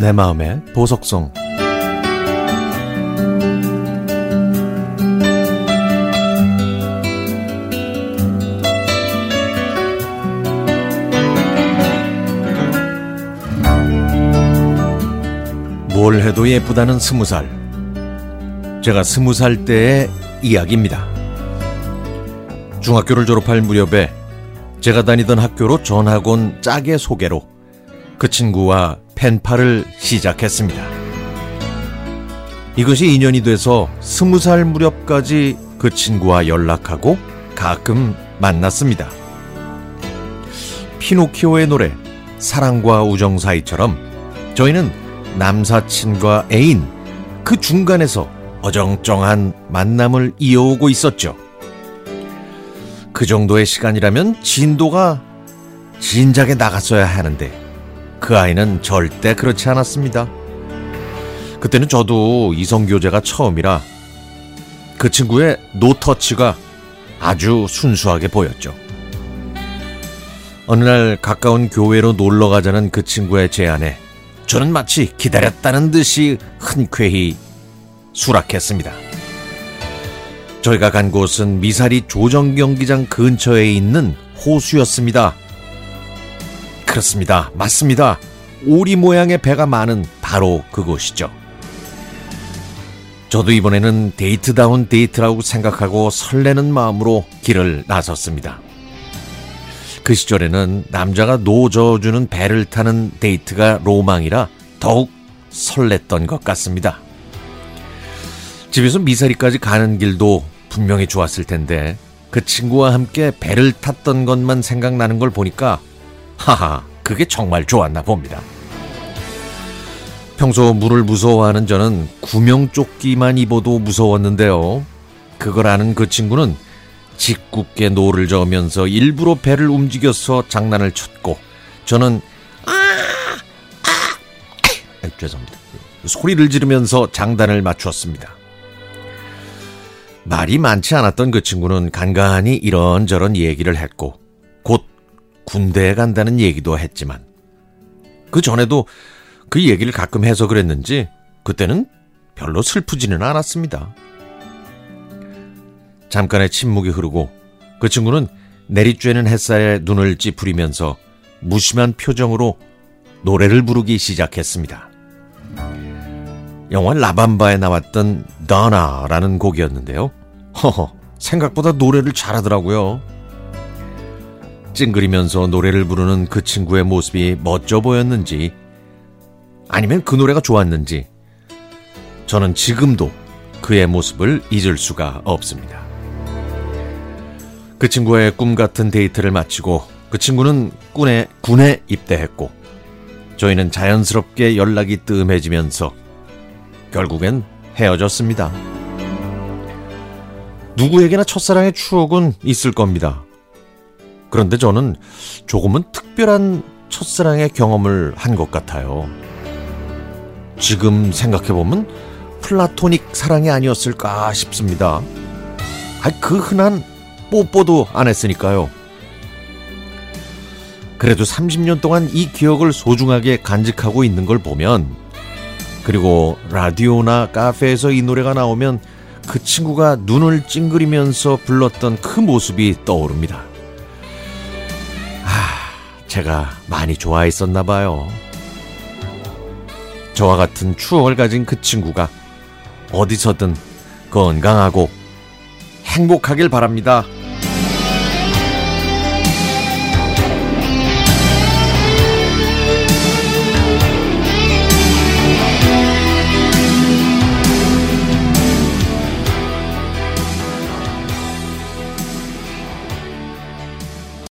내 마음의 보석성 뭘 해도 예쁘다는 스무 살. 제가 스무 살 때의 이야기입니다. 중학교를 졸업할 무렵에 제가 다니던 학교로 전학 온 짝의 소개로 그 친구와 펜팔을 시작했습니다. 이것이 인연이 돼서 스무 살 무렵까지 그 친구와 연락하고 가끔 만났습니다. 피노키오의 노래 사랑과 우정 사이처럼 저희는 남사친과 애인 그 중간에서 어정쩡한 만남을 이어오고 있었죠. 그 정도의 시간이라면 진도가 진작에 나갔어야 하는데 그 아이는 절대 그렇지 않았습니다. 그때는 저도 이성교제가 처음이라 그 친구의 노터치가 아주 순수하게 보였죠. 어느 날 가까운 교회로 놀러 가자는 그 친구의 제안에 저는 마치 기다렸다는 듯이 흔쾌히 수락했습니다. 저희가 간 곳은 미사리 조정경기장 근처에 있는 호수였습니다. 그렇습니다. 맞습니다. 오리 모양의 배가 많은 바로 그곳이죠. 저도 이번에는 데이트다운 데이트라고 생각하고 설레는 마음으로 길을 나섰습니다. 그 시절에는 남자가 노 저어주는 배를 타는 데이트가 로망이라 더욱 설렜던 것 같습니다. 집에서 미사리까지 가는 길도 분명히 좋았을 텐데 그 친구와 함께 배를 탔던 것만 생각나는 걸 보니까 하하 그게 정말 좋았나 봅니다. 평소 물을 무서워하는 저는 구명조끼만 입어도 무서웠는데요. 그걸 아는 그 친구는 짓궂게 노를 저으면서 일부러 배를 움직여서 장난을 쳤고 저는 아, 아, 아, 죄송합니다. 소리를 지르면서 장단을 맞추었습니다. 말이 많지 않았던 그 친구는 간간히 이런저런 얘기를 했고 곧 군대에 간다는 얘기도 했지만 그 전에도 그 얘기를 가끔 해서 그랬는지 그때는 별로 슬프지는 않았습니다. 잠깐의 침묵이 흐르고 그 친구는 내리쬐는 햇살에 눈을 찌푸리면서 무심한 표정으로 노래를 부르기 시작했습니다. 영화 라밤바에 나왔던 더나라는 곡이었는데요. 허허, 생각보다 노래를 잘하더라고요. 찡그리면서 노래를 부르는 그 친구의 모습이 멋져 보였는지, 아니면 그 노래가 좋았는지, 저는 지금도 그의 모습을 잊을 수가 없습니다. 그 친구의 꿈 같은 데이트를 마치고 그 친구는 군에, 군에 입대했고, 저희는 자연스럽게 연락이 뜸해지면서 결국엔 헤어졌습니다. 누구에게나 첫사랑의 추억은 있을 겁니다. 그런데 저는 조금은 특별한 첫사랑의 경험을 한 것 같아요. 지금 생각해보면 플라토닉 사랑이 아니었을까 싶습니다. 아, 그 흔한 뽀뽀도 안 했으니까요. 그래도 30년 동안 이 기억을 소중하게 간직하고 있는 걸 보면, 그리고 라디오나 카페에서 이 노래가 나오면 그 친구가 눈을 찡그리면서 불렀던 그 모습이 떠오릅니다. 아, 제가 많이 좋아했었나 봐요. 저와 같은 추억을 가진 그 친구가 어디서든 건강하고 행복하길 바랍니다.